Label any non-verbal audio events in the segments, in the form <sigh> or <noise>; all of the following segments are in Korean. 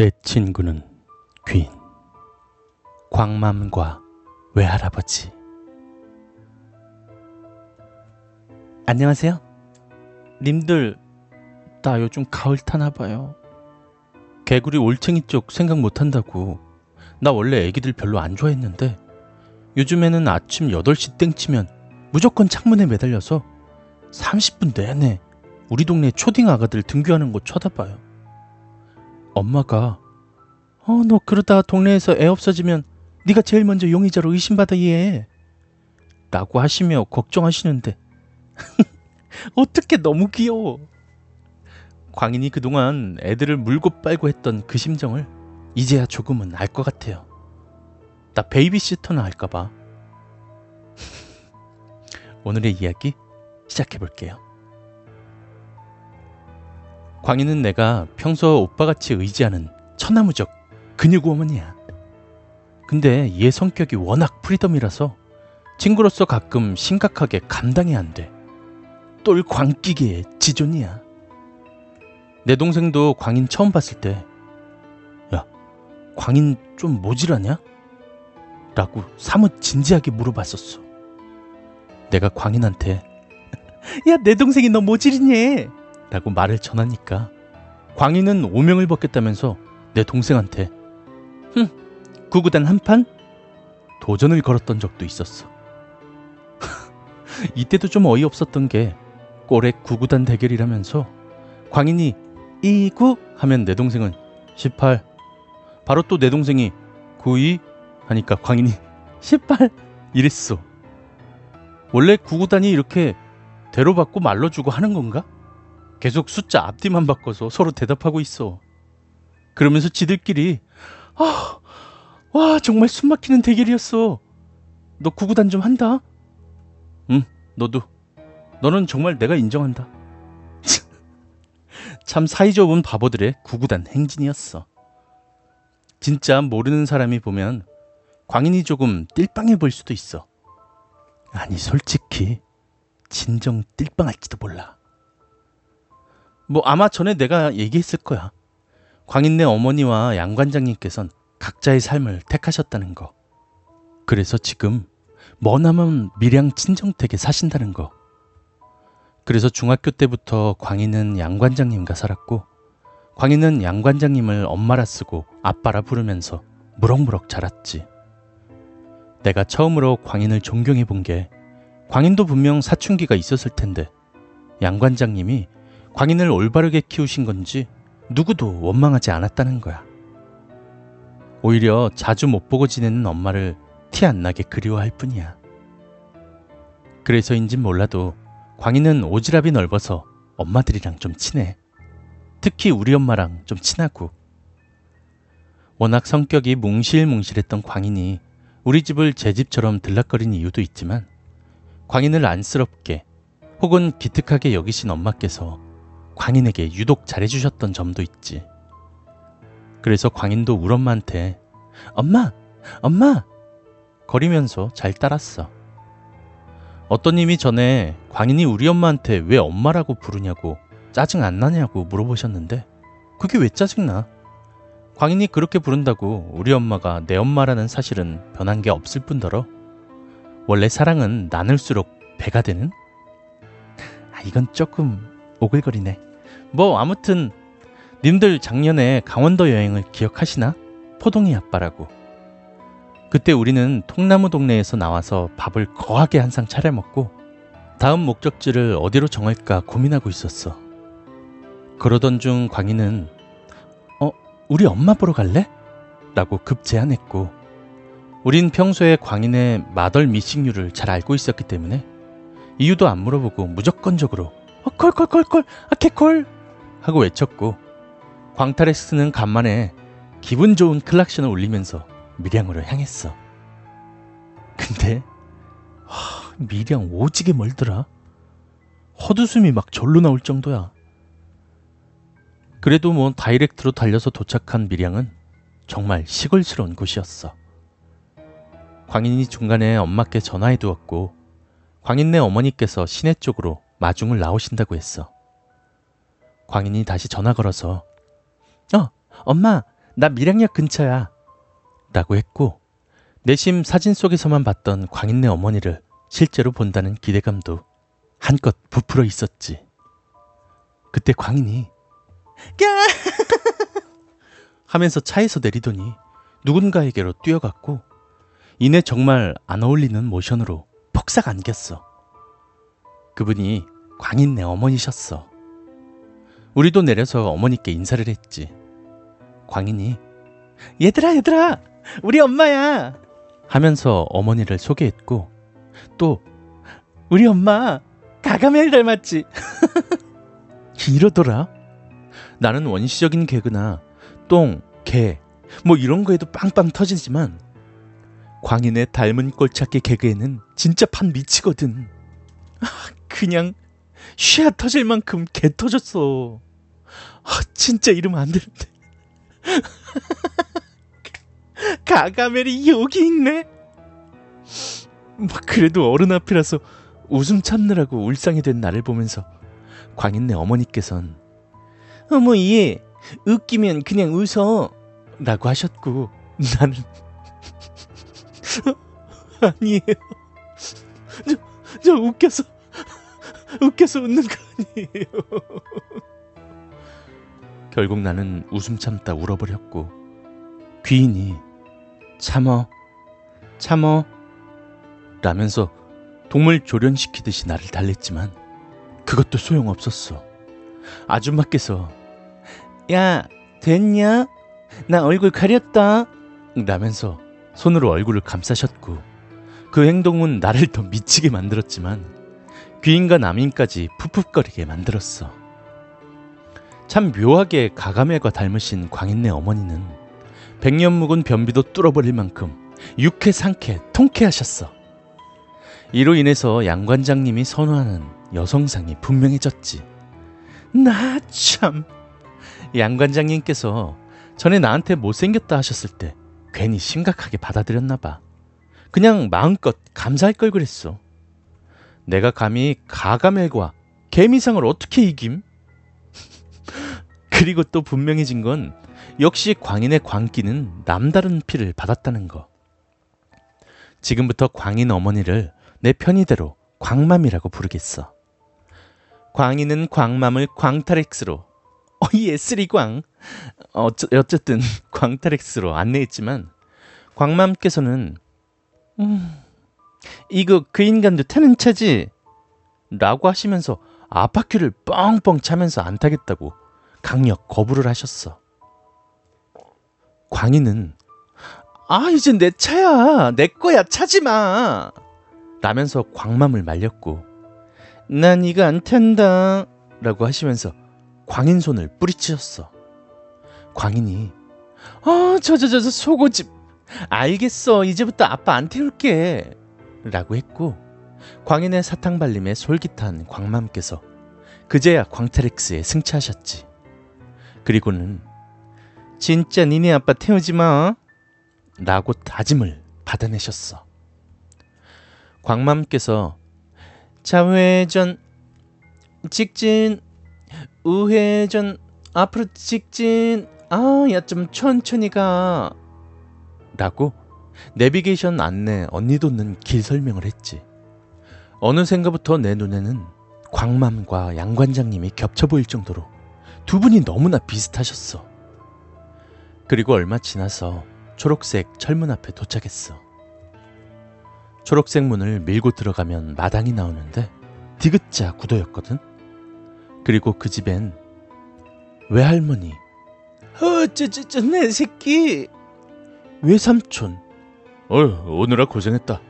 내 친구는 귀인 광맘과 외할아버지. 안녕하세요. 님들 나 요즘 가을 타나 봐요. 개구리 올챙이 쪽 생각 못 한다고. 나 원래 애기들 별로 안 좋아했는데 요즘에는 아침 8시 땡 치면 무조건 창문에 매달려서 30분 내내 우리 동네 초딩 아가들 등교하는 거 쳐다봐요. 엄마가 어 너 그러다 동네에서 애 없어지면 네가 제일 먼저 용의자로 의심받아 얘 라고 하시며 걱정하시는데 <laughs> 어떻게 너무 귀여워. 광인이 그동안 애들을 물고 빨고 했던 그 심정을 이제야 조금은 알 것 같아요. 나 베이비시터나 할까봐. <laughs> 오늘의 이야기 시작해 볼게요. 광희는 내가 평소 오빠같이 의지하는 천하무적 근육 어머니야. 근데 얘 성격이 워낙 프리덤이라서 친구로서 가끔 심각하게 감당이 안 돼. 똘 광기계의 지존이야. 내 동생도 광인 처음 봤을 때, 야, 광인 좀 모질하냐? 라고 사뭇 진지하게 물어봤었어. 내가 광인한테, <laughs> 야, 내 동생이 너 모질이니? 라고 말을 전하니까, 광인은 오명을 벗겠다면서 내 동생한테, 흠, 구구단 한 판? 도전을 걸었던 적도 있었어. <laughs> 이때도 좀 어이없었던 게, 꼬렉 구구단 대결이라면서, 광인이 29 하면 내 동생은 18. 바로 또 내 동생이 92 하니까 광인이 18 이랬어. 원래 구구단이 이렇게 대로받고 말로주고 하는 건가? 계속 숫자 앞뒤만 바꿔서 서로 대답하고 있어. 그러면서 지들끼리 아, 와 정말 숨막히는 대결이었어. 너 구구단 좀 한다. 응, 너도. 너는 정말 내가 인정한다. <laughs> 참 사이좋은 바보들의 구구단 행진이었어. 진짜 모르는 사람이 보면 광인이 조금 띨빵해 보일 수도 있어. 아니, 솔직히 진정 띨빵할지도 몰라. 뭐 아마 전에 내가 얘기했을 거야. 광인네 어머니와 양 관장님께선 각자의 삶을 택하셨다는 거. 그래서 지금 머나먼 밀양 친정댁에 사신다는 거. 그래서 중학교 때부터 광희는 양 관장님과 살았고 광희는 양 관장님을 엄마라 쓰고 아빠라 부르면서 무럭무럭 자랐지. 내가 처음으로 광인을 존경해 본 게 광인도 분명 사춘기가 있었을 텐데 양 관장님이 광인을 올바르게 키우신 건지 누구도 원망하지 않았다는 거야. 오히려 자주 못 보고 지내는 엄마를 티 안 나게 그리워할 뿐이야. 그래서인진 몰라도 광희는 오지랖이 넓어서 엄마들이랑 좀 친해. 특히 우리 엄마랑 좀 친하고. 워낙 성격이 뭉실뭉실했던 광인이 우리 집을 제 집처럼 들락거린 이유도 있지만 광인을 안쓰럽게 혹은 기특하게 여기신 엄마께서 광인에게 유독 잘해주셨던 점도 있지. 그래서 광인도 우리 엄마한테 엄마! 엄마! 거리면서 잘 따랐어. 어떤 님이 전에 광인이 우리 엄마한테 왜 엄마라고 부르냐고 짜증 안 나냐고 물어보셨는데 그게 왜 짜증나? 광인이 그렇게 부른다고 우리 엄마가 내 엄마라는 사실은 변한 게 없을 뿐더러 원래 사랑은 나눌수록 배가 되는? 아, 이건 조금 오글거리네. 뭐 아무튼 님들 작년에 강원도 여행을 기억하시나? 포동이 아빠라고. 그때 우리는 통나무 동네에서 나와서 밥을 거하게 한 상 차려 먹고 다음 목적지를 어디로 정할까 고민하고 있었어. 그러던 중 광희는 어, 우리 엄마 보러 갈래? 라고 급 제안했고 우린 평소에 광인의 마덜 미싱류를 잘 알고 있었기 때문에 이유도 안 물어보고 무조건적으로 어, 콜콜콜콜 아 개콜 하고 외쳤고 광탈레스는 간만에 기분 좋은 클락션을 울리면서 밀양으로 향했어. 근데 하, 밀양 오지게 멀더라. 헛웃음이 막 절로 나올 정도야. 그래도 뭐 다이렉트로 달려서 도착한 밀양은 정말 시골스러운 곳이었어. 광인이 중간에 엄마께 전화해 두었고 광인네 어머니께서 시내 쪽으로 마중을 나오신다고 했어. 광인이 다시 전화 걸어서 어, 엄마, 나 밀양역 근처야. 라고 했고, 내심 사진 속에서만 봤던 광인네 어머니를 실제로 본다는 기대감도 한껏 부풀어 있었지. 그때 광인이, 야! 하면서 차에서 내리더니 누군가에게로 뛰어갔고, 이내 정말 안 어울리는 모션으로 폭삭 안겼어. 그분이 광인네 어머니셨어. 우리도 내려서 어머니께 인사를 했지. 광인이 얘들아 얘들아 우리 엄마야 하면서 어머니를 소개했고 또 우리 엄마 가가멜 닮았지 <laughs> 이러더라. 나는 원시적인 개그나 똥, 개, 뭐 이런 거에도 빵빵 터지지만 광인의 닮은 꼴 찾기 개그에는 진짜 판 미치거든. 아, 그냥 쉬야 터질 만큼 개 터졌어. 아, 진짜 이러면 안 되는데. <laughs> 가가멜이 여기 있네. 뭐 그래도 어른 앞이라서 웃음 참느라고 울상이 된 나를 보면서 광인네 어머니께선 어머 얘 웃기면 그냥 웃어 라고 하셨고 나는 <laughs> 아니에요 저, 저 웃겨서 웃겨서 웃는 거 아니에요 <laughs> 결국 나는 웃음 참다 울어버렸고 귀인이 참어 참어 라면서 동물 조련시키듯이 나를 달랬지만 그것도 소용없었어. 아줌마께서 야 됐냐? 나 얼굴 가렸다 라면서 손으로 얼굴을 감싸셨고 그 행동은 나를 더 미치게 만들었지만 귀인과 남인까지 푸풋거리게 만들었어. 참 묘하게 가가멜과 닮으신 광인네 어머니는 백년 묵은 변비도 뚫어버릴 만큼 육회 상쾌 통쾌하셨어. 이로 인해서 양 관장님이 선호하는 여성상이 분명해졌지. 나 참. 양 관장님께서 전에 나한테 못생겼다 하셨을 때 괜히 심각하게 받아들였나 봐. 그냥 마음껏 감사할 걸 그랬어. 내가 감히 가가멜과 개미상을 어떻게 이김? <laughs> 그리고 또 분명해진 건 역시 광인의 광기는 남다른 피를 받았다는 거. 지금부터 광인 어머니를 내 편의대로 광맘이라고 부르겠어. 광인은 광맘을 광탈엑스로 어예 쓰리광 어쩌, 어쨌든 <laughs> 광탈엑스로 안내했지만 광맘께서는 음 이거 그 인간도 타는 차지? 라고 하시면서 아파큐를 뻥뻥 차면서 안 타겠다고 강력 거부를 하셨어. 광희는 아 이제 내 차야. 내 거야. 차지 마. 라면서 광맘을 말렸고 난 이거 안 탄다. 라고 하시면서 광인 손을 뿌리치셨어. 광인이 아 저 저 저 저 속옷집. 알겠어. 이제부터 아빠 안 태울게 라고 했고 광인의 사탕 발림에 솔깃한 광맘께서 그제야 광테렉스에 승차하셨지. 그리고는 진짜 니네 아빠 태우지 마 라고 다짐을 받아내셨어. 광맘께서 좌회전 직진 우회전 앞으로 직진 아야 좀 천천히 가 라고 내비게이션 안내 언니 돕는 길 설명을 했지. 어느샌가부터 내 눈에는 광맘과 양관장님이 겹쳐 보일 정도로 두 분이 너무나 비슷하셨어. 그리고 얼마 지나서 초록색 철문 앞에 도착했어. 초록색 문을 밀고 들어가면 마당이 나오는데 디귿자 구도였거든. 그리고 그 집엔 외할머니, 어쩌쩌쩌 내 새끼, 외삼촌, 어 오느라 고생했다.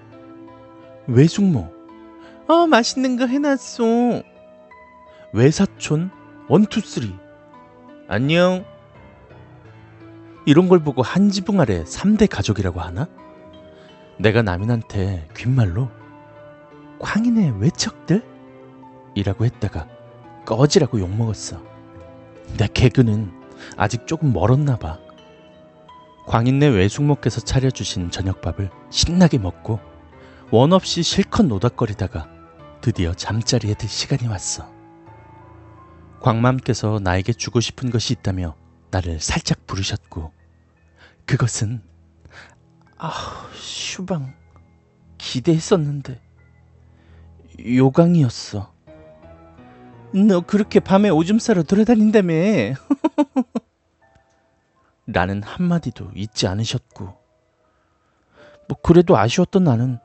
외숙모, 어 맛있는 거 해놨어. 외사촌, 원투쓰리, 안녕. 이런 걸 보고 한 지붕 아래 3대 가족이라고 하나? 내가 남인한테 귓말로 광인의 외척들? 이라고 했다가 꺼지라고 욕먹었어. 내 개그는 아직 조금 멀었나 봐. 광인네 외숙모께서 차려주신 저녁밥을 신나게 먹고 원 없이 실컷 노닥거리다가 드디어 잠자리에 들 시간이 왔어. 광맘께서 나에게 주고 싶은 것이 있다며 나를 살짝 부르셨고 그것은 아, 슈방 기대했었는데 요강이었어. 너 그렇게 밤에 오줌 싸러 돌아다닌다며. <laughs> 라는 한마디도 잊지 않으셨고. 뭐 그래도 아쉬웠던 나는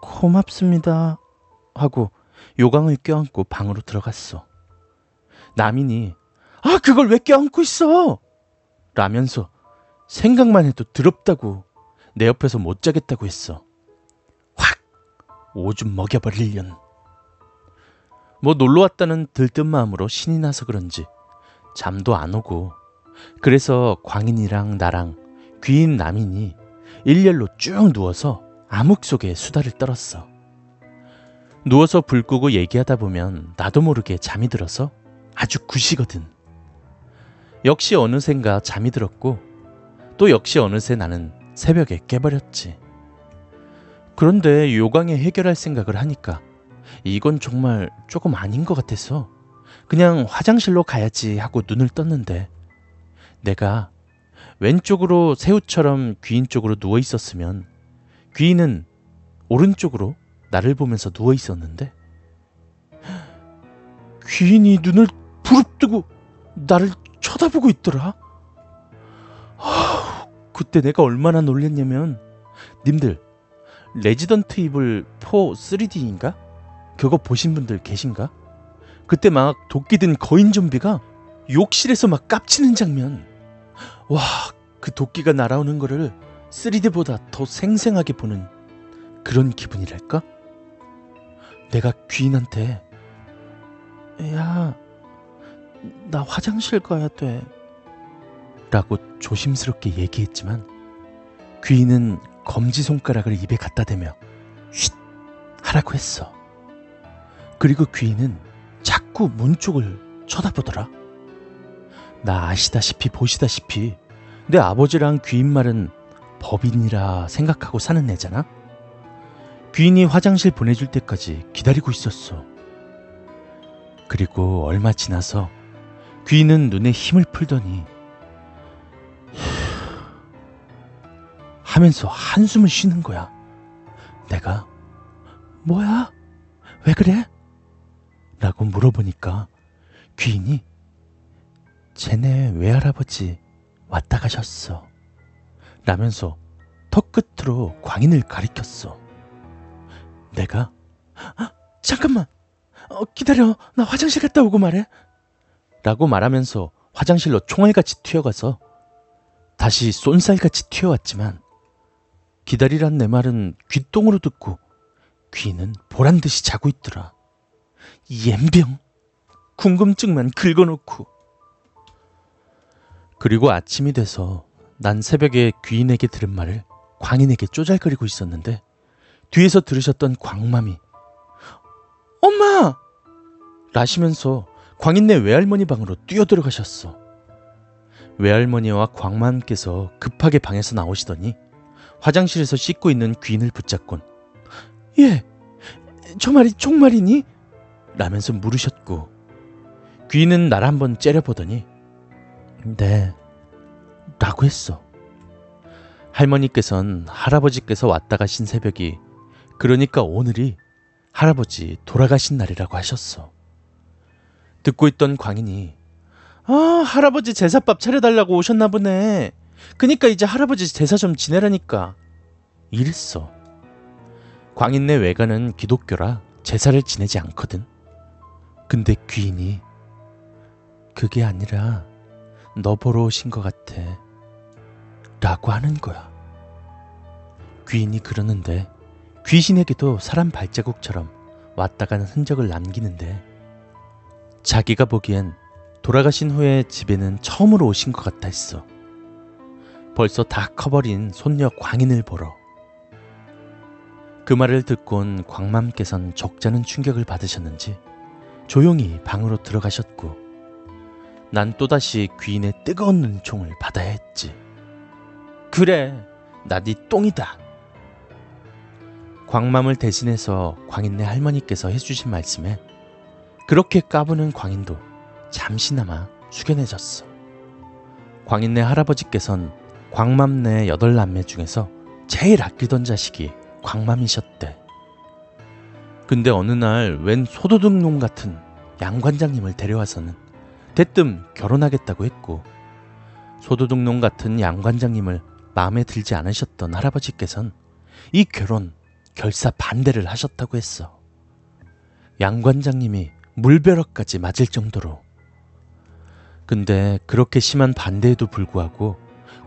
고맙습니다 하고 요강을 껴안고 방으로 들어갔어. 남인이 아 그걸 왜 껴안고 있어? 라면서 생각만 해도 더럽다고 내 옆에서 못 자겠다고 했어. 확 오줌 먹여버릴련. 뭐 놀러 왔다는 들뜬 마음으로 신이 나서 그런지 잠도 안 오고 그래서 광인이랑 나랑 귀인 남인이 일렬로 쭉 누워서 암흑 속에 수다를 떨었어. 누워서 불 끄고 얘기하다 보면 나도 모르게 잠이 들어서 아주 굿이거든. 역시 어느샌가 잠이 들었고 또 역시 어느새 나는 새벽에 깨버렸지. 그런데 요강에 해결할 생각을 하니까 이건 정말 조금 아닌 것 같아서 그냥 화장실로 가야지 하고 눈을 떴는데 내가 왼쪽으로 새우처럼 귀인 쪽으로 누워 있었으면 귀인은 오른쪽으로 나를 보면서 누워 있었는데 귀인이 눈을 부릅뜨고 나를 쳐다보고 있더라. 그때 내가 얼마나 놀랬냐면 님들 Resident Evil 4 3D인가? 그거 보신 분들 계신가? 그때 막 도끼 든 거인 좀비가 욕실에서 막 깝치는 장면. 와, 그 도끼가 날아오는 거를 3D보다 더 생생하게 보는 그런 기분이랄까? 내가 귀인한테 야, 나 화장실 가야 돼. 라고 조심스럽게 얘기했지만 귀인은 검지 손가락을 입에 갖다 대며 쉿 하라고 했어. 그리고 귀인은 자꾸 문 쪽을 쳐다보더라. 나 아시다시피 보시다시피 내 아버지랑 귀인 말은 법인이라 생각하고 사는 애잖아. 귀인이 화장실 보내줄 때까지 기다리고 있었어. 그리고 얼마 지나서 귀인은 눈에 힘을 풀더니 하면서 한숨을 쉬는 거야. 내가 뭐야? 왜 그래? 라고 물어보니까 귀인이 쟤네 외할아버지 왔다 가셨어. 라면서 턱 끝으로 광인을 가리켰어. 내가 아, 잠깐만 어, 기다려 나 화장실 갔다 오고 말해. 라고 말하면서 화장실로 총알같이 튀어가서 다시 쏜살같이 튀어왔지만 기다리란 내 말은 귓동으로 듣고 귀는 보란 듯이 자고 있더라. 옌병 궁금증만 긁어놓고 그리고 아침이 돼서 난 새벽에 귀인에게 들은 말을 광인에게 쪼잘거리고 있었는데 뒤에서 들으셨던 광맘이 엄마! 라시면서 광인네 외할머니 방으로 뛰어들어가셨어. 외할머니와 광맘께서 급하게 방에서 나오시더니 화장실에서 씻고 있는 귀인을 붙잡곤 예, 저 말이 종말이니? 라면서 물으셨고 귀인은 날 한번 째려보더니 네, 라고 했어. 할머니께선 할아버지께서 왔다 가신 새벽이 그러니까 오늘이 할아버지 돌아가신 날이라고 하셨어. 듣고 있던 광인이 아 할아버지 제사밥 차려달라고 오셨나 보네. 그니까 이제 할아버지 제사 좀 지내라니까. 이랬어. 광인네 외가는 기독교라 제사를 지내지 않거든. 근데 귀인이 그게 아니라 너 보러 오신 것 같아. 라고 하는 거야. 귀인이 그러는데 귀신에게도 사람 발자국처럼 왔다 가는 흔적을 남기는데 자기가 보기엔 돌아가신 후에 집에는 처음으로 오신 것 같아 했어. 벌써 다 커버린 손녀 광인을 보러. 그 말을 듣곤 광맘께선 적잖은 충격을 받으셨는지 조용히 방으로 들어가셨고 난 또다시 귀인의 뜨거운 눈총을 받아야 했지. 그래, 나 네 똥이다. 광맘을 대신해서 광인네 할머니께서 해주신 말씀에 그렇게 까부는 광인도 잠시나마 숙연해졌어. 광인네 할아버지께선 광맘네 여덟 남매 중에서 제일 아끼던 자식이 광맘이셨대. 근데 어느 날 웬 소도둑놈 같은 양 관장님을 데려와서는 대뜸 결혼하겠다고 했고 소도둑놈 같은 양 관장님을 마음에 들지 않으셨던 할아버지께선 이 결혼 결사 반대를 하셨다고 했어. 양 관장님이 물벼락까지 맞을 정도로. 근데 그렇게 심한 반대에도 불구하고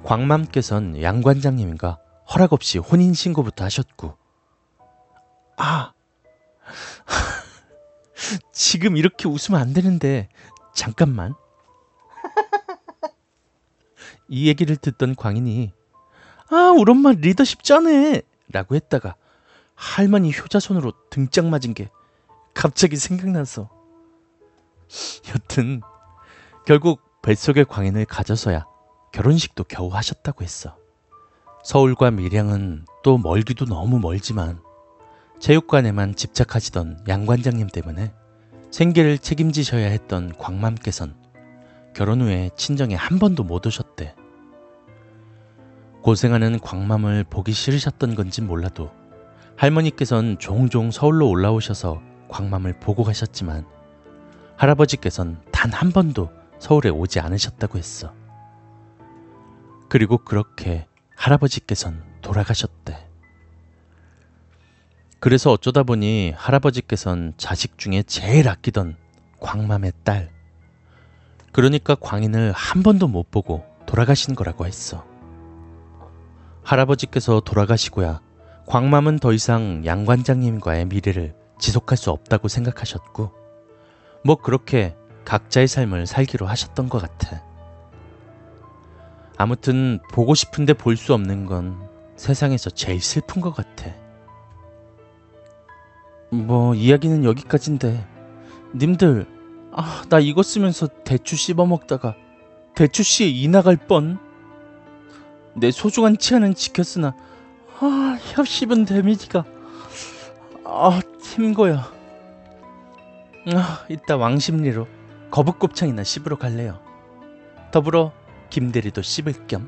광맘께선 양 관장님과 허락 없이 혼인 신고부터 하셨고, 아, <laughs> 지금 이렇게 웃으면 안 되는데 잠깐만. 이 얘기를 듣던 광인이 아, 우리 엄마 리더십 쩌네 라고 했다가 할머니 효자손으로 등짝 맞은 게 갑자기 생각나서 여튼 결국 뱃속의 광인을 가져서야 결혼식도 겨우 하셨다고 했어. 서울과 밀양은 또 멀기도 너무 멀지만 체육관에만 집착하시던 양 관장님 때문에 생계를 책임지셔야 했던 광맘께선 결혼 후에 친정에 한 번도 못 오셨대. 고생하는 광맘을 보기 싫으셨던 건지 몰라도 할머니께선 종종 서울로 올라오셔서 광맘을 보고 가셨지만 할아버지께선 단 한 번도 서울에 오지 않으셨다고 했어. 그리고 그렇게 할아버지께선 돌아가셨대. 그래서 어쩌다 보니 할아버지께선 자식 중에 제일 아끼던 광맘의 딸. 그러니까 광인을 한 번도 못 보고 돌아가신 거라고 했어. 할아버지께서 돌아가시고야 광맘은 더 이상 양 관장님과의 미래를 지속할 수 없다고 생각하셨고, 뭐 그렇게 각자의 삶을 살기로 하셨던 것 같아. 아무튼 보고 싶은데 볼 수 없는 건 세상에서 제일 슬픈 것 같아. 뭐 이야기는 여기까지인데 님들 아, 나 이거 쓰면서 대추 씹어 먹다가 대추 씨에 이 나갈 뻔. 내 소중한 치아는 지켰으나 아, 혀 씹은 데미지가 아, 팀거야. 아, 이따 왕심리로 거북곱창이나 씹으러 갈래요. 더불어 김대리도 씹을 겸